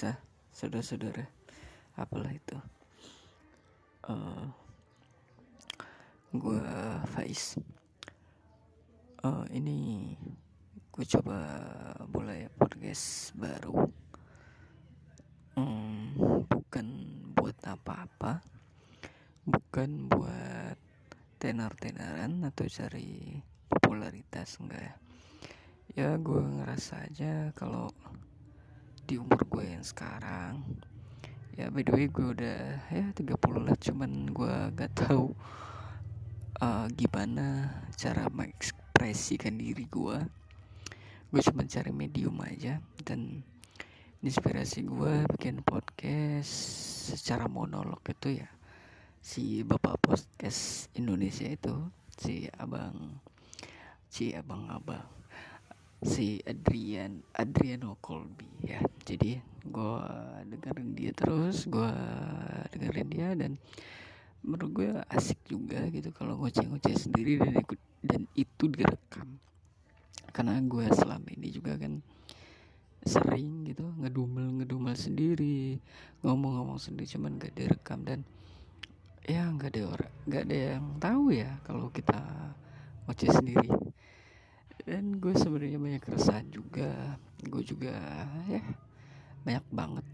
pemirsa, saudara-saudara, apalah itu. Uh, gue Faiz. Uh, ini gue coba mulai podcast baru. Um, bukan buat apa-apa, bukan buat tenar-tenaran atau cari popularitas enggak ya. Ya gue ngerasa aja kalau di umur gue yang sekarang. Ya by the way gue udah ya 30 lah cuman gue gak tahu uh, gimana cara mengekspresikan diri gue. Gue cuma cari medium aja dan inspirasi gue bikin podcast secara monolog itu ya si bapak podcast Indonesia itu si abang si abang abang si Adrian Adriano Colby ya. Jadi gue dengerin dia terus gue dengerin dia dan menurut gue asik juga gitu kalau ngoceh-ngoceh sendiri dan ikut dan itu direkam. Karena gue selama ini juga kan sering gitu ngedumel ngedumel sendiri ngomong-ngomong sendiri cuman gak direkam dan ya nggak ada orang nggak ada yang tahu ya kalau kita ngoceh sendiri dan gue sebenarnya banyak keresahan juga. Gue juga ya banyak banget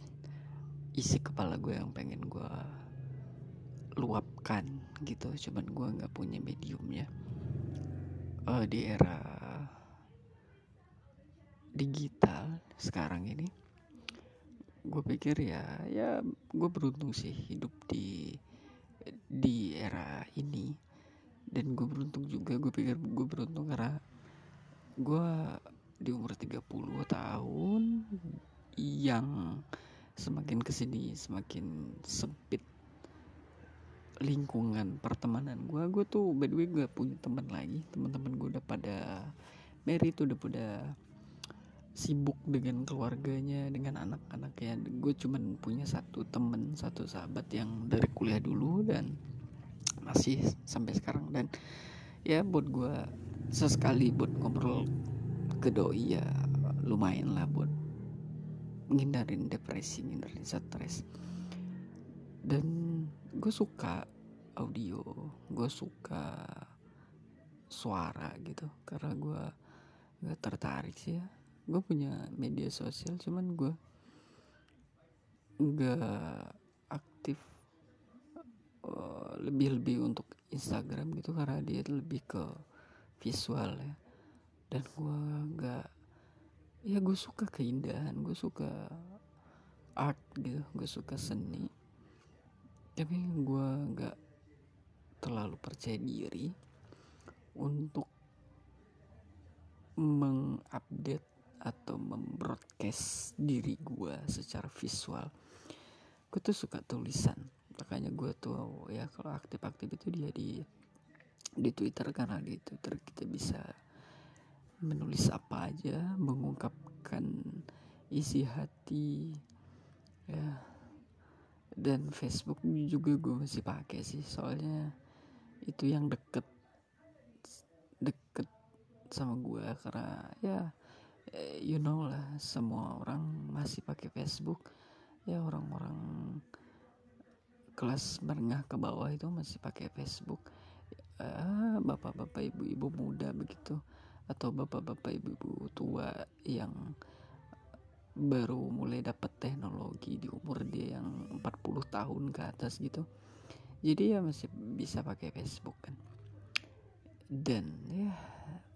isi kepala gue yang pengen gue luapkan gitu. Cuman gue nggak punya mediumnya uh, di era digital sekarang ini gue pikir ya ya gue beruntung sih hidup di di era ini. Dan gue beruntung juga gue pikir gue beruntung karena gue di umur 30 tahun yang semakin ke sini semakin sempit lingkungan pertemanan gue gue tuh by the way gak punya teman lagi. Teman-teman gue udah pada married udah pada sibuk dengan keluarganya dengan anak-anaknya. Gue cuman punya satu temen satu sahabat yang dari kuliah dulu dan masih sampai sekarang. Dan ya buat gue sesekali buat ngobrol ke doi ya lumayan lah buat menghindarin depresi menghindarin stres. Dan gue suka audio gue suka suara gitu karena gue gak tertarik sih ya. Gue punya media sosial cuman gue gak aktif uh, lebih-lebih untuk Instagram gitu karena dia lebih ke visual ya. Dan gue nggak ya gue suka keindahan gue suka art gitu gue suka seni. Tapi gue nggak terlalu percaya diri untuk mengupdate atau membroadcast diri gue secara visual. Gue tuh suka tulisan makanya gue tuh ya kalau aktif-aktif itu dia di di Twitter karena di Twitter kita bisa menulis apa aja mengungkapkan isi hati ya. Dan Facebook juga gue masih pakai sih soalnya itu yang deket deket sama gue karena ya eh, you know lah semua orang masih pakai Facebook. Ya orang-orang kelas menengah ke bawah itu masih pakai Facebook uh, bapak-bapak ibu-ibu muda begitu atau bapak-bapak ibu-ibu tua yang baru mulai dapat teknologi di umur dia yang 40 tahun ke atas gitu. Jadi ya masih bisa pakai Facebook kan. Dan ya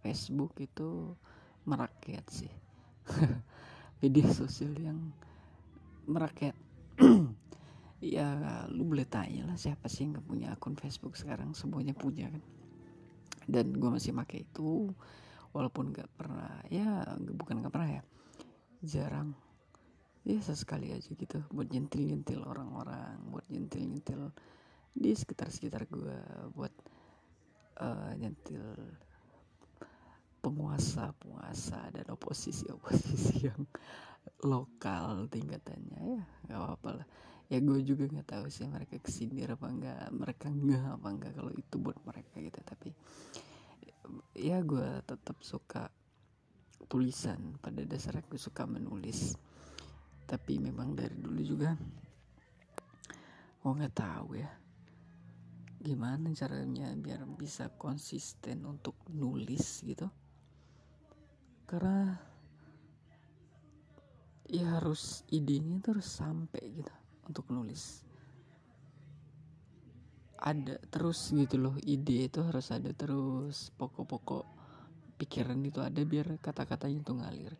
Facebook itu merakyat sih. Media sosial yang merakyat ya lu boleh tanya lah siapa sih yang gak punya akun Facebook sekarang? Semuanya punya kan? Dan gue masih pakai itu walaupun gak pernah ya bukan gak pernah ya jarang. Ya sesekali aja gitu buat nyentil nyentil orang-orang buat nyentil nyentil di sekitar sekitar gue buat uh, nyentil penguasa penguasa dan oposisi oposisi yang lokal tingkatannya. Ya nggak apa-apa lah ya gue juga nggak tahu sih mereka ke sini apa enggak mereka nggak apa enggak kalau itu buat mereka gitu. Tapi ya gue tetap suka tulisan. Pada dasarnya gue suka menulis. Tapi memang dari dulu juga gue nggak tahu ya gimana caranya biar bisa konsisten untuk nulis gitu. Karena ya harus idenya terus sampai gitu untuk nulis. Ada terus gitu loh ide itu harus ada terus. Pokok-pokok pikiran itu ada biar kata-katanya itu ngalir.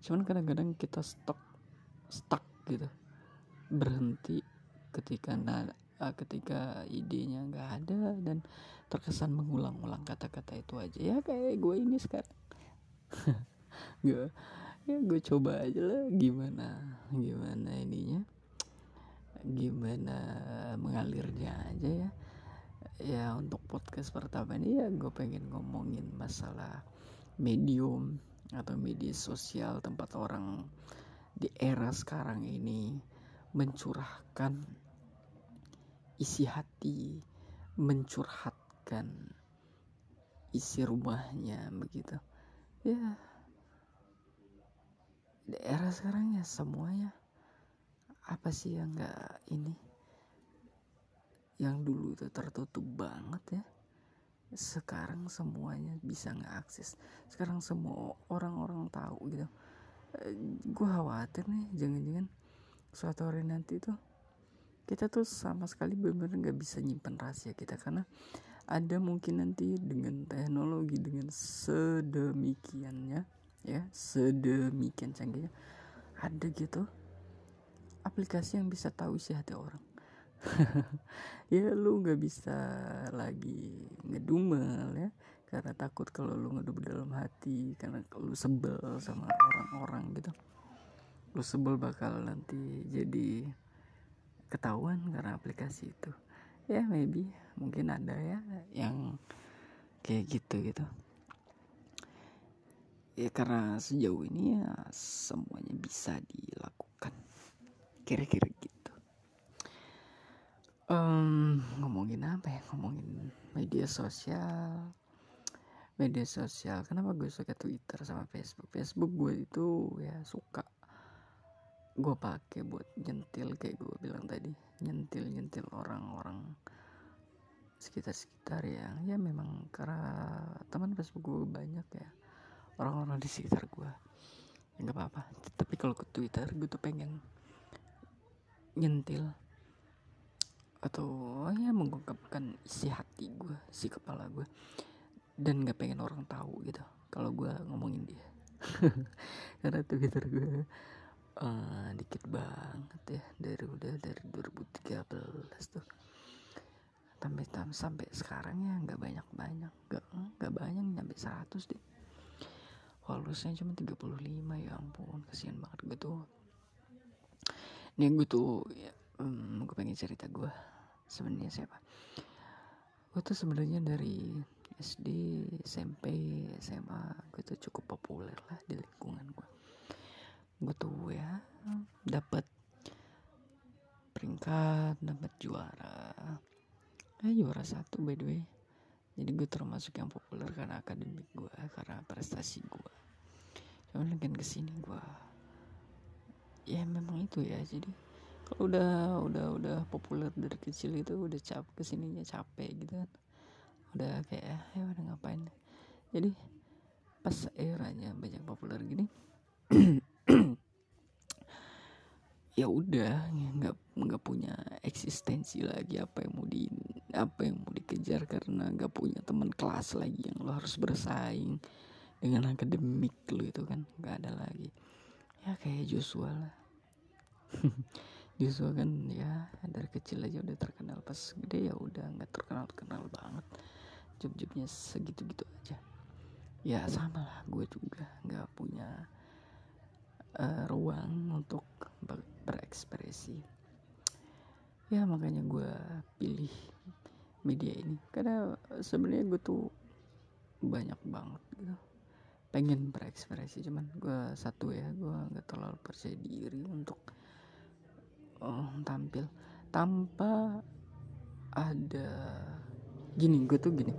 Cuman kadang-kadang kita stuck stuck gitu. Berhenti ketika nah, ketika idenya nggak ada dan terkesan mengulang-ulang kata-kata itu aja. Ya kayak gue ini sekarang. Gue ya gue coba aja lah gimana gimana ininya gimana mengalirnya aja ya. Ya untuk podcast pertama ini ya gue pengen ngomongin masalah medium atau media sosial tempat orang di era sekarang ini mencurahkan isi hati mencurhatkan isi rumahnya begitu. Ya daerah sekarang ya semuanya apa sih yang nggak ini? Yang dulu itu tertutup banget ya. Sekarang semuanya bisa akses sekarang semua orang-orang tahu gitu. Eh, gue khawatir nih jangan-jangan suatu hari nanti tuh kita tuh sama sekali benar-benar nggak bisa nyimpan rahasia kita. Karena ada mungkin nanti dengan teknologi dengan sedemikiannya ya sedemikian canggihnya ada gitu aplikasi yang bisa tahu isi hati orang. Ya lu nggak bisa lagi ngedumel ya. Karena takut kalau lu ngedumel dalam hati karena lu sebel sama orang-orang gitu. Lu sebel bakal nanti jadi ketahuan karena aplikasi itu. Ya maybe mungkin ada ya yang kayak gitu gitu. Ya karena sejauh ini ya semuanya bisa dilakukan kira-kira gitu. Um, ngomongin apa ya? Ngomongin media sosial. Media sosial. Kenapa gue suka Twitter sama Facebook? Facebook gue itu ya suka gue pakai buat nyentil kayak gue bilang tadi. Nyentil nyentil orang-orang sekitar-sekitar yang ya memang karena teman Facebook gue banyak ya. Orang-orang di sekitar gue. Ya nggak apa-apa. Tapi kalau ke Twitter gue tuh pengen nyentil. Atau ya mengungkapkan isi hati gue si kepala gue dan nggak pengen orang tahu gitu kalau gue ngomongin dia. Karena Twitter gue uh, dikit banget ya dari udah dari 2013 tuh. Sampai sampai sekarang ya nggak banyak banyak nggak nggak banyak nyampe 100 deh. Followersnya cuma 35 ya ampun kasihan banget gue tuh ini gue tuh ya, um, gue pengen cerita gue sebenarnya siapa. Gue tuh sebenarnya dari SD SMP SMA gue tuh cukup populer lah di lingkungan gue gue tuh ya dapat peringkat dapat juara. Eh juara satu by the way. Jadi gue termasuk yang populer karena akademik gue karena prestasi gue cuman makin ke sini gue ya memang itu ya. Jadi kalau udah udah udah populer dari kecil itu udah cap ke sininya capek gitu kan. Udah kayak ya udah ngapain? Jadi pas eranya banyak populer gini ya udah nggak nggak punya eksistensi lagi apa yang mau di apa yang mau dikejar karena nggak punya teman kelas lagi yang lo harus bersaing dengan akademik lo itu kan. Nggak ada lagi ya kayak Joshua lah. Joshua kan ya dari kecil aja udah terkenal. Pas gede ya udah nggak terkenal terkenal banget. Job-jobnya segitu gitu aja. Ya sama lah. Gue juga nggak punya uh, ruang untuk berekspresi. Ya makanya gue pilih media ini. Karena sebenarnya gue tuh banyak banget gitu pengen berekspresi cuman gue satu ya gue nggak terlalu percaya diri untuk uh, tampil. Tanpa ada gini gue tuh gini.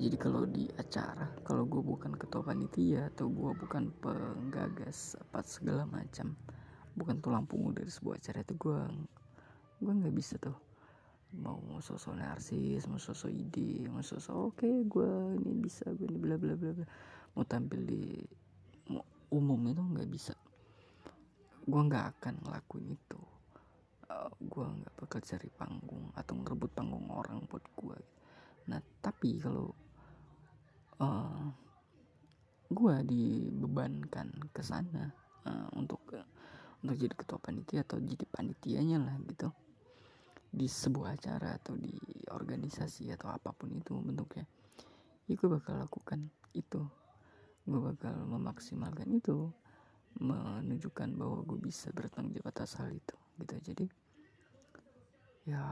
Jadi kalau di acara kalau gue bukan ketua panitia atau gue bukan penggagas apa segala macam bukan tulang punggung dari sebuah acara itu gue gue nggak bisa tuh mau sosok narsis mau sosok ide mau sosok oke okay, gue ini bisa gue ini bla bla bla bla. Mau tampil di umum itu nggak bisa. Gue nggak akan ngelakuin itu. Uh, gue nggak bakal cari panggung atau ngerebut panggung orang buat gue nah tapi kalau uh, eh, gue dibebankan ke sana uh, untuk uh, untuk jadi ketua panitia atau jadi panitianya lah gitu di sebuah acara atau di organisasi atau apa pun itu bentuknya ya gue bakal lakukan itu. Gue bakal memaksimalkan itu menunjukkan bahwa gue bisa bertanggung jawab atas hal itu gitu. Jadi ya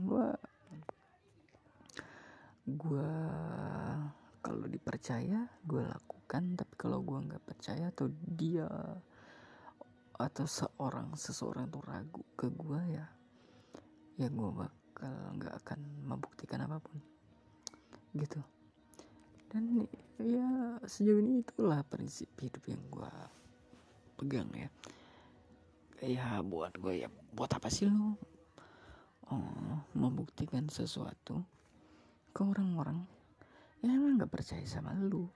gue gue kalau dipercaya gue lakukan. Tapi kalau gue nggak percaya atau dia atau seorang seseorang tuh ragu ke gue ya ya gue bakal nggak akan membuktikan apa pun. Gitu. Dan ya sejauh ini itulah prinsip hidup yang gue pegang ya. Ya buat gue ya buat apa sih lo oh, membuktikan sesuatu ke orang-orang yang emang nggak percaya sama lu?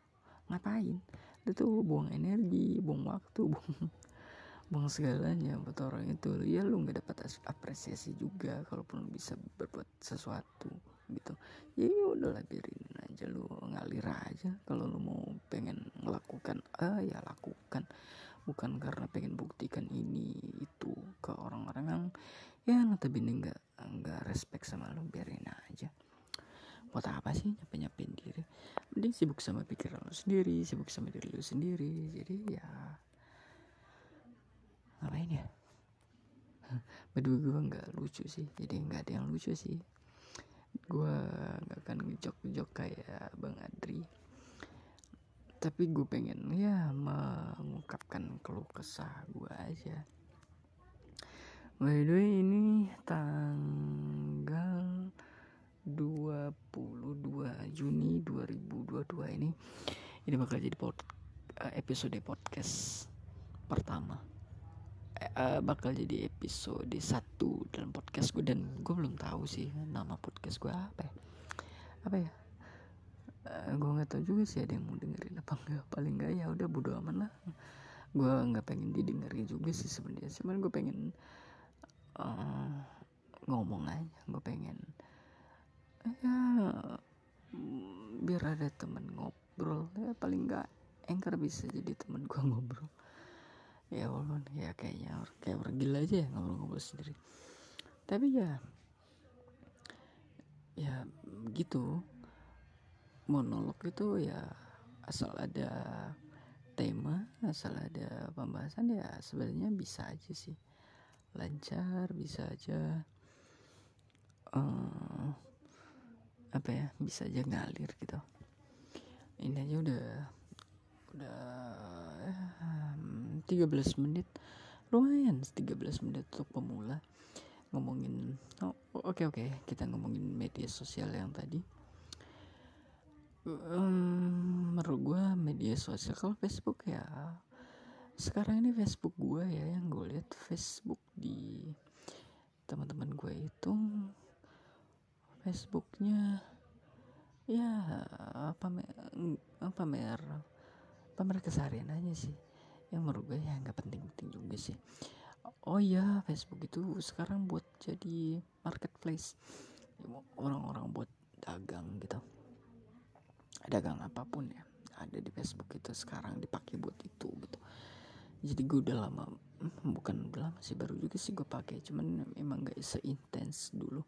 Ngapain? Itu buang energi buang waktu buang buang segalanya buat orang itu. Ya lu nggak dapat apresiasi juga kalaupun lu bisa berbuat sesuatu gitu. Ya, ya udahlah biarin aja lu ngalir aja. Kalau lu mau pengen melakukan ah ya lakukan. Bukan karena pengen buktikan ini itu ke orang-orang yang ya notabene nggak nggak respect sama lu biarin aja. Buat apa sih nyampe nyampein diri? Mending sibuk sama pikiran lo sendiri sibuk sama diri lo sendiri. Jadi ya ngapain ya? Berdua gue nggak lucu sih. Jadi nggak ada yang lucu sih. Gue nggak akan ngejok-ngejok kayak bang Adri. Tapi gue pengen ya mengungkapkan keluh kesah gue aja. By the way ini tanggal 22 Juni 2022 ini ini bakal jadi pod, uh, episode podcast pertama uh, bakal jadi episode satu dalam podcast gue dan gue belum tahu sih nama podcast gue apa ya. Apa ya? Uh, gue nggak tahu juga sih ada yang mau dengerin apa enggak paling enggak ya udah bodo aman lah. Gue nggak pengen didengerin juga sih sebenarnya. Cuman gue pengen uh, ngomong aja. Gue pengen ya biar ada temen ngobrol. Ya paling nggak anchor bisa jadi temen gua ngobrol ya walaupun ya kayaknya kayak orang gila aja ya ngobrol-ngobrol sendiri. Tapi ya ya gitu. Monolog itu ya asal ada tema asal ada pembahasan ya sebenarnya bisa aja sih. Lancar bisa aja uh, apa ya bisa aja ngalir gitu. Ini aja udah udah 13 menit. Lumayan 13 menit untuk pemula. Ngomongin oh, oke okay, oke. Okay. kita ngomongin media sosial yang tadi. Um, menurut gue media sosial kalau Facebook ya sekarang ini Facebook gue ya yang gue lihat Facebook di teman-teman gue itu Facebooknya ya pamer pamer pamer keseharian aja sih yang menurut gue ya nggak penting-penting juga sih. Oh iya Facebook itu sekarang buat jadi marketplace. Orang-orang buat dagang gitu. Dagang apa pun ya ada di Facebook itu sekarang dipakai buat itu gitu. Jadi gue udah lama bukan udah lama sih baru juga sih gue pakai cuman emang gak seintens dulu.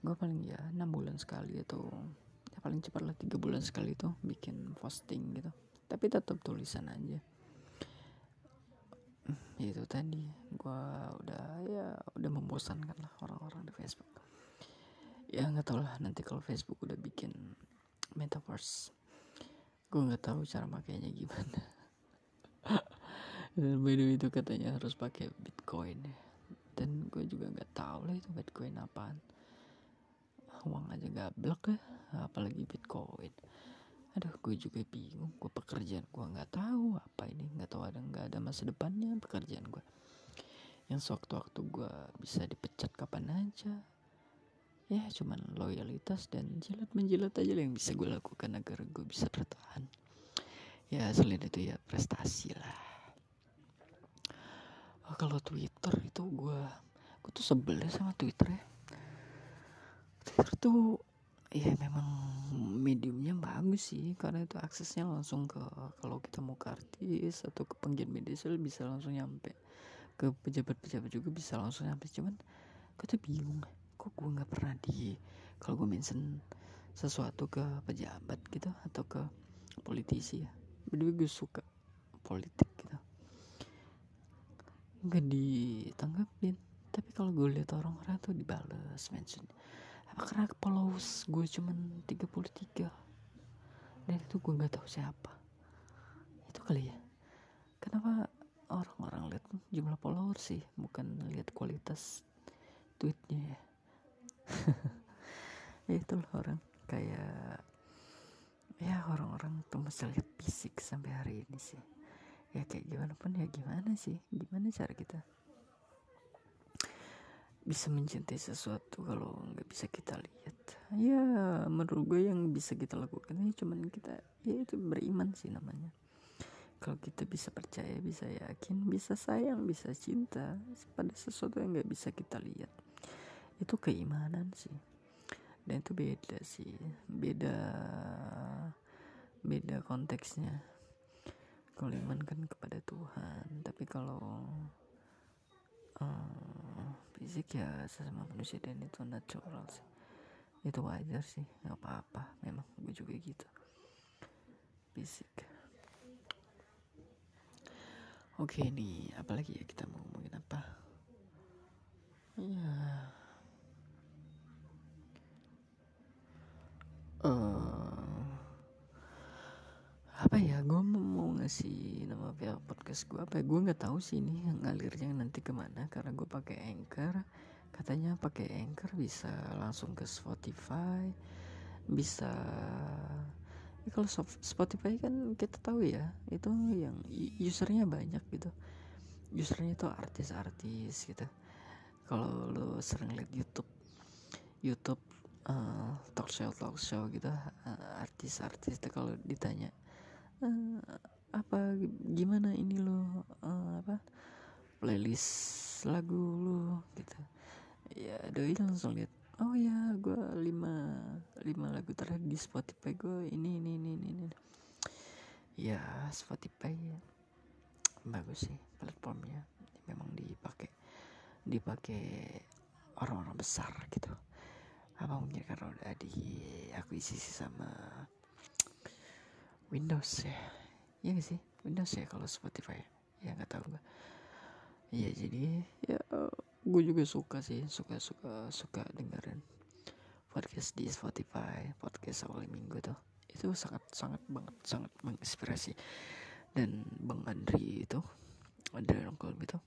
Gue paling ya enam bulan sekali atau ya paling cepat lah tiga bulan sekali tuh bikin posting gitu. Tapi tetap tulisan aja. hmm, itu tadi. Gue udah ya udah membosankan lah orang-orang di Facebook. Ya nggak tau lah nanti kalau Facebook udah bikin metaverse. Gue nggak tahu cara makainya gimana. Dan by the way itu katanya harus pakai bitcoin dan gue juga nggak tahu lah itu bitcoin apaan. Uang aja gablek ya apalagi bitcoin aduh gue juga bingung gue pekerjaan gue nggak tahu apa ini nggak tahu ada nggak ada masa depannya pekerjaan gue yang sewaktu-waktu gue bisa dipecat kapan aja. Ya cuman loyalitas dan jilat menjilat aja yang bisa gue lakukan agar gue bisa bertahan. Ya selain itu ya prestasi lah. Oh, kalau Twitter itu gue gue tuh sebel sama Twitter ya. Twitter tuh ya memang mediumnya bagus sih karena itu aksesnya langsung ke kalau kita mau ke artis atau ke penggiat media bisa langsung nyampe. Ke pejabat-pejabat juga bisa langsung nyampe cuman gue tuh bingung. Kok gue nggak pernah di kalau gue mention sesuatu ke pejabat gitu atau ke politisi ya. Berdua gue suka politik gitu. Nggak ditanggapin. Tapi kalau gue lihat orang-orang tuh dibales mention karena followers gue cuman 33 dan itu gue nggak tahu siapa. Itu kali ya. Kenapa orang-orang lihat jumlah followers sih bukan lihat kualitas tweetnya ya? Ya itulah orang. Kayak ya orang-orang tuh mesti lihat fisik sampai hari ini sih. Ya kayak gimana pun ya gimana sih? Gimana cara kita bisa mencintai sesuatu kalau nggak bisa kita lihat. Ya menurut gue yang bisa kita lakukan ya cuman kita ya itu beriman sih namanya. Kalau kita bisa percaya bisa yakin bisa sayang bisa cinta pada sesuatu yang nggak bisa kita lihat. Itu keimanan sih. Dan itu beda sih beda beda konteksnya. Kalau iman kan kepada Tuhan tapi kalau uh, fisik ya sesama manusia dan itu natural sih. Itu wajar sih nggak apa-apa. Memang gue juga gitu. Fisik. Oke nih apalagi ya kita mau ngomongin apa ya uh, apa ya gue mau ngasih nama pihak podcast gue apa ya? Gue nggak tahu sih ini ngalirnya nanti ke mana karena gue pakai anchor. Katanya pakai anchor bisa langsung ke Spotify bisa ya kalau Spotify kan kita tahu ya itu yang usernya banyak gitu. Usernya itu artis-artis gitu. Kalau lo sering lihat YouTube YouTube uh, talk show talk show gitu uh, artis-artis itu kalau ditanya uh, apa gimana ini lo uh, apa playlist lagu lo gitu ya doi langsung lihat oh ya gue lima lima lagu terakhir di Spotify gue ini ini ini ini, ini. ya Spotify ya. bagus sih platformnya memang dipakai dipakai orang-orang besar gitu apa mungkin karena udah diakuisisi sama Windows ya iya gak sih? Windows ya kalau Spotify. Ya nggak tahu gue iya jadi ya gue juga suka sih suka suka suka dengerin podcast di Spotify podcast awal minggu tuh. Itu sangat sangat banget sangat menginspirasi. Dan Bang Andri itu Andri Nongkol itu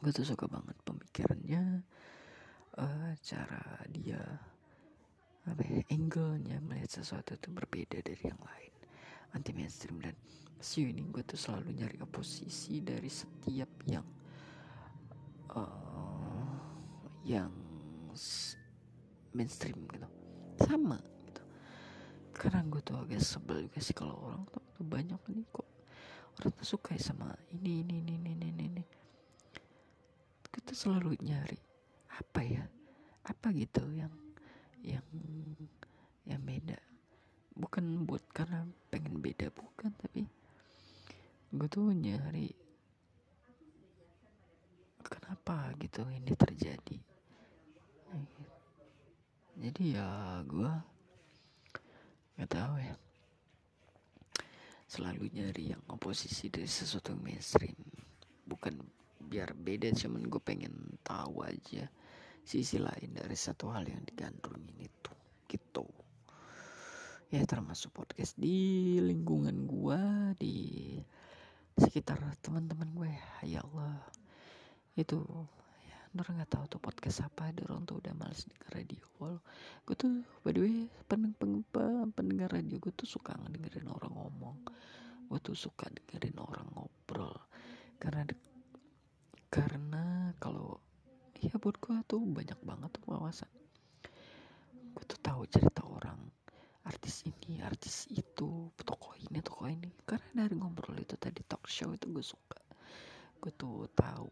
gue tuh suka banget pemikirannya uh, cara dia apa ya, angle-nya melihat sesuatu itu berbeda dari yang lain anti mainstream dan sejauh ini gue tuh selalu nyari oposisi dari setiap yang uh, yang mainstream gitu. Sama gitu. Karena gue tuh agak sebel juga sih kalau orang tuh, tuh banyak nih kok orang tuh suka sama ini ini ini ini ini, ini. kita selalu nyari apa ya apa gitu yang yang yang beda bukan buat karena pengen beda bukan tapi gue tuh nyari kenapa gitu ini terjadi. Jadi ya gue nggak tahu ya. Selalu nyari yang oposisi dari sesuatu mainstream. Bukan biar beda cuman gue pengen tahu aja sisi lain dari satu hal yang digandrungin itu gitu ya termasuk podcast di lingkungan gue di sekitar teman-teman gue ya. Allah. Itu ya Nur nggak tahu tuh podcast apa. Orang tuh udah males denger radio walau gue tuh by the way pendengar pendengar radio gue tuh suka ngedengerin orang ngomong. Gue tuh suka dengerin orang ngobrol. Karena karena kalau ya buat gue tuh banyak banget tuh wawasan. Gue tuh tahu cerita orang artis ini artis itu tokoh ini tokoh ini. Karena dari ngobrol itu tadi talk show itu gue suka. Gue tuh tahu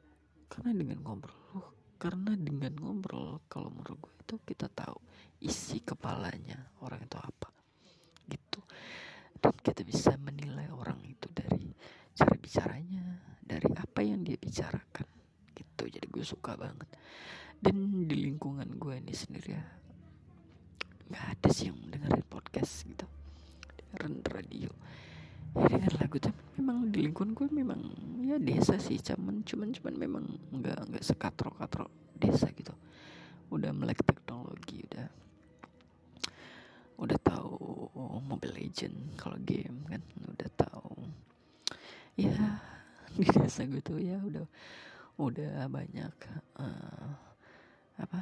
karena dengan ngobrol karena dengan ngobrol kalau menurut gue itu kita tahu isi kepalanya orang itu apa gitu. Dan kita bisa menilai orang itu dari cara bicaranya dari apa yang dia bicarakan gitu. Jadi gue suka banget. Dan di lingkungan gue ini sendiri ya nggak ada sih yang dengerin podcast gitu. Dengerin radio. Ya dengan lagu tapi memang di lingkungan gue memang ya desa sih. Cuman cuman cuman memang nggak nggak sekatro katro desa gitu. Udah melek teknologi udah udah tahu Mobile Legend kalau game kan. Udah tahu. Ya di desa gue tuh ya udah udah banyak uh, apa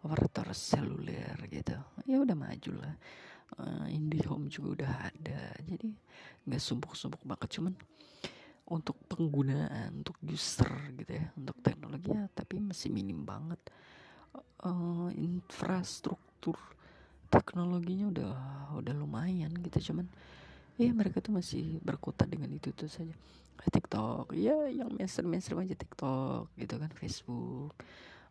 operator seluler gitu. Ya udah maju lah. Uh, IndiHome juga udah ada. Jadi nggak sumpuk-sumpuk banget. Cuman untuk penggunaan untuk user gitu ya untuk teknologi ya tapi masih minim banget. Uh, infrastruktur teknologinya udah udah lumayan gitu. Cuman ya mereka tuh masih berkutat dengan itu tuh saja. TikTok. Ya yang mainstream mainstream aja TikTok gitu kan Facebook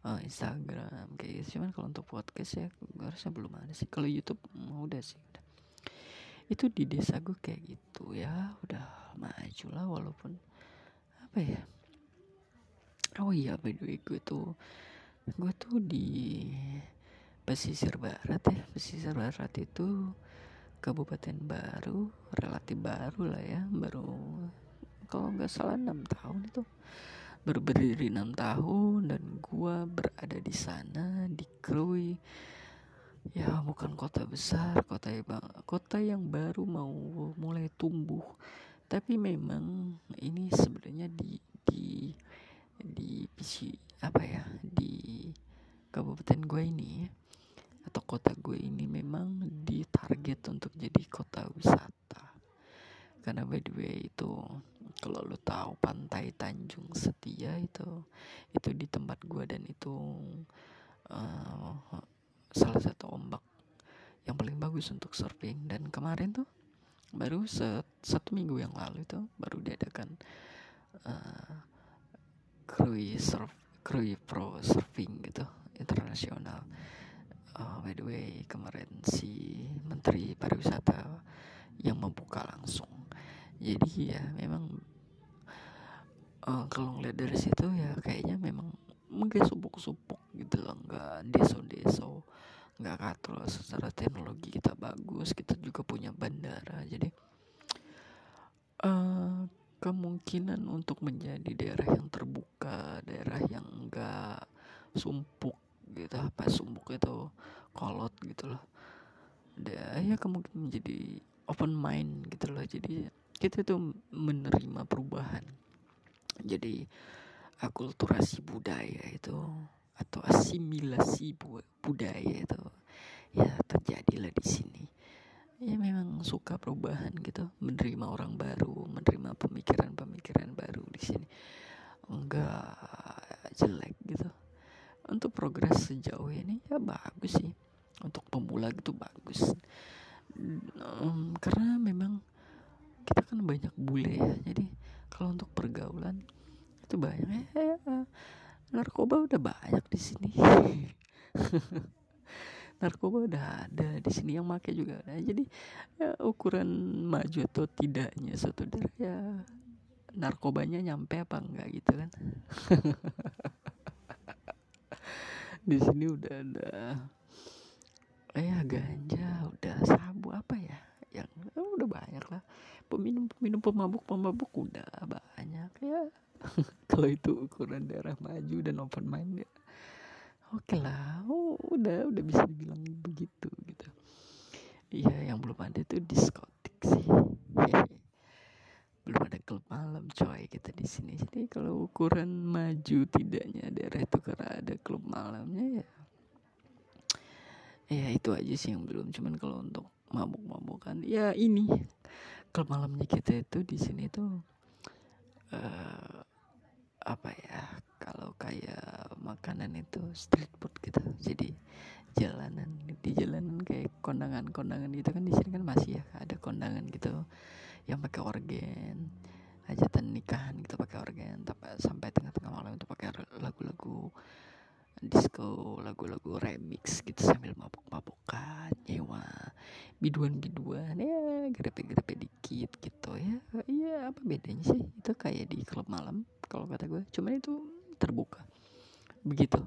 uh, Instagram kayak gitu. Cuman kalau untuk podcast ya harusnya belum ada sih. Kalau YouTube mau udah sih udah. Itu di desa gue kayak gitu ya. Udah maju lah walaupun apa ya? Oh iya by the way gue tuh gue tuh di pesisir barat ya. Pesisir barat itu kabupaten baru relatif baru lah ya. Baru kalau nggak salah enam tahun itu baru berdiri enam tahun dan gua berada di sana di Krui. Ya bukan kota besar kota yang kota yang baru mau mulai tumbuh. Tapi memang ini sebenarnya di di di PC apa ya di kabupaten gue ini atau kota gue ini memang ditarget untuk jadi kota wisata. Karena by the way itu kalau lo tahu pantai Tanjung Setia itu itu di tempat gue dan itu uh, salah satu ombak yang paling bagus untuk surfing. Dan kemarin tuh baru set, satu minggu yang lalu itu baru diadakan uh, cruise surf cruise pro surfing gitu internasional. Uh, by the way kemarin si menteri pariwisata yang membuka langsung jadi ya memang uh, kalau ngeliat dari situ ya kayaknya memang mungkin supuk-supuk gitu loh. Nggak deso-deso nggak katro secara teknologi kita bagus kita juga punya bandara. Jadi uh, kemungkinan untuk menjadi daerah yang terbuka daerah yang enggak sumpuk gitu apa sumpuk itu kolot gitu loh. Ya kemungkinan menjadi open mind gitu loh. Jadi kita tuh menerima perubahan. Jadi akulturasi budaya itu atau asimilasi budaya itu ya terjadilah di sini. Ya memang suka perubahan gitu menerima orang baru menerima pemikiran-pemikiran baru di sini. Enggak jelek gitu. Untuk progres sejauh ini ya bagus sih. Untuk pemula gitu bagus. Um, karena memang kita kan banyak bule ya jadi kalau untuk pergaulan itu banyak. Ya, narkoba udah banyak di sini. Narkoba udah ada di sini yang make juga ada. Jadi ya, ukuran maju atau tidaknya suatu daerah ya narkobanya nyampe apa enggak gitu kan. Di sini udah ada eh ganja udah sabu apa ya yang udah banyak lah peminum peminum pemabuk pemabuk udah banyak ya. Kalau itu ukuran daerah maju dan open mind ya. Oke okay lah oh, udah udah bisa dibilang begitu gitu. Iya yang belum ada itu diskotik sih. Belum ada klub malam coy kita di sini. Jadi kalau ukuran maju tidaknya daerah itu karena ada klub malamnya ya. Ya itu aja sih yang belum. Cuman kalau untuk mabuk-mabukan ya ini klub malamnya kita itu di sini tuh uh, apa ya kalau kayak makanan itu street food gitu. Jadi jalanan di jalanan kayak kondangan-kondangan itu kan di sini kan masih ya ada kondangan gitu yang pakai organ hajatan nikahan gitu pakai organ tapi sampai tengah-tengah malam itu pakai lagu-lagu disco lagu-lagu remix gitu sambil mabuk-mabukan nyewa biduan-biduan ya grepe-grepe dikit gitu ya. Iya apa bedanya sih? Itu kayak di klub malam kalau kata gue cuman itu terbuka. Begitu.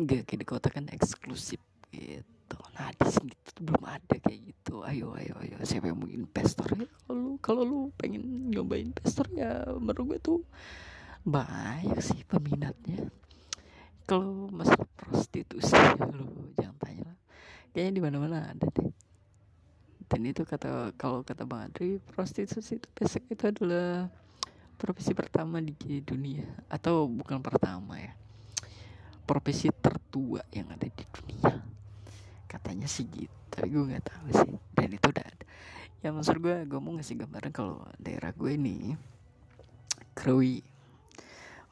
Gak kayak di kota kan eksklusif gitu. Nah di sini tuh belum ada kayak gitu. Ayo ayo ayo. Siapa yang mau investor? Ya kalau kalau lu pengen nyobain investor ya menurut gue tuh banyak sih peminatnya kalau masalah prostitusi lu jangan tanya lah. Kayaknya di mana mana ada deh. Dan itu kata kalau kata bang Adri prostitusi itu besok itu adalah profesi pertama di dunia. Atau bukan pertama ya. Profesi tertua yang ada di dunia. Katanya sih gitu tapi gue nggak tahu sih. Dan itu udah ada. Ya maksud gue gue mau ngasih gambaran kalau daerah gue ini krui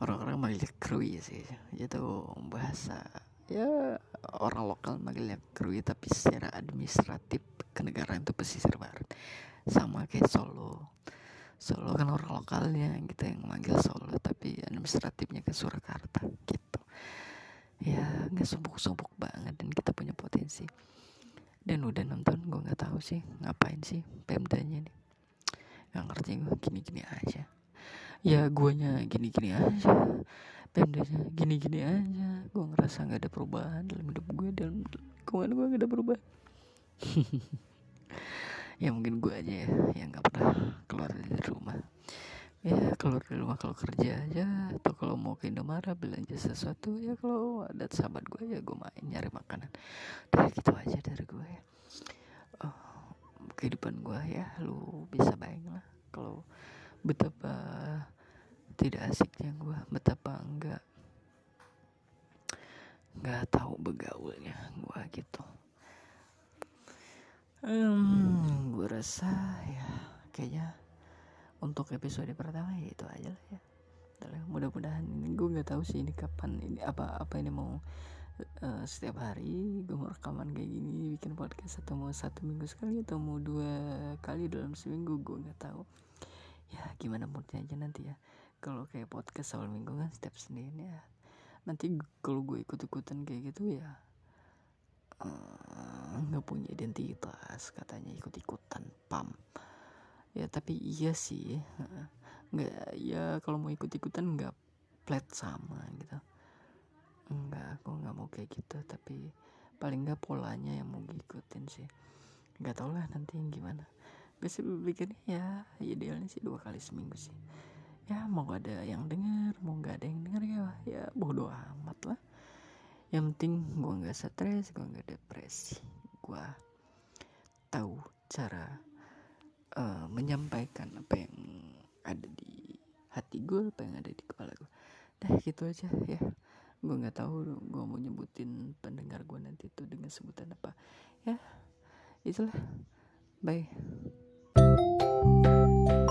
orang-orang manggilnya krui sih. Itu bahasa ya orang lokal manggilnya krui tapi secara administratif kenegaraan itu pesisir barat. Sama kayak Solo. Solo kan orang lokalnya kita yang manggil Solo tapi administratifnya ke Surakarta gitu. Ya nggak sumpuk-sumpuk banget dan kita punya potensi. Dan udah nonton gue nggak tahu sih ngapain sih pemdanya nih? Nggak ngerti gue gini-gini aja ya guanya gini-gini aja. Pemdanya gini-gini aja. Gue ngerasa nggak ada perubahan dalam hidup gue dan lingkungan gue nggak ada perubahan. Ya mungkin gue aja ya yang nggak pernah keluar dari rumah. Ya keluar dari rumah kalau kerja aja atau kalau mau ke Indomaret belanja sesuatu ya kalau ada sahabat gue ya gue main nyari makanan. Dari gitu aja dari gue ya. Oh, kehidupan gue ya lu bisa bayang lah kalau betapa tidak asiknya gue betapa enggak nggak tahu begaulnya gue gitu. Hmm, gue rasa ya kayaknya untuk episode pertama ya itu aja lah ya. Mudah-mudahan ini gue nggak tahu sih ini kapan ini apa apa ini mau uh, setiap hari gue mau rekaman kayak gini bikin podcast atau mau satu minggu sekali atau mau dua kali dalam seminggu gue nggak tahu ya gimana moodnya aja nanti ya. Kalau kayak podcast awal minggu kan setiap senin ya. Nanti kalau gue ikut-ikutan kayak gitu ya eh, nggak uh, punya identitas katanya ikut-ikutan pam. Ya tapi iya sih. Nggak ya kalau mau ikut ikutan nggak plat sama gitu. Enggak aku nggak mau kayak gitu tapi paling nggak polanya yang mau ngikutin sih. Nggak tau lah nanti gimana gue sih ya idealnya sih dua kali seminggu sih. Ya mau ada yang denger mau nggak ada yang denger ya ya bodo amat lah. Yang penting gue nggak stres gue nggak depresi. Gue tahu cara uh, menyampaikan apa yang ada di hati gue apa yang ada di kepala gue dah gitu aja ya. Gue nggak tahu gue mau nyebutin pendengar gue nanti itu dengan sebutan apa. Ya itulah. Bye Música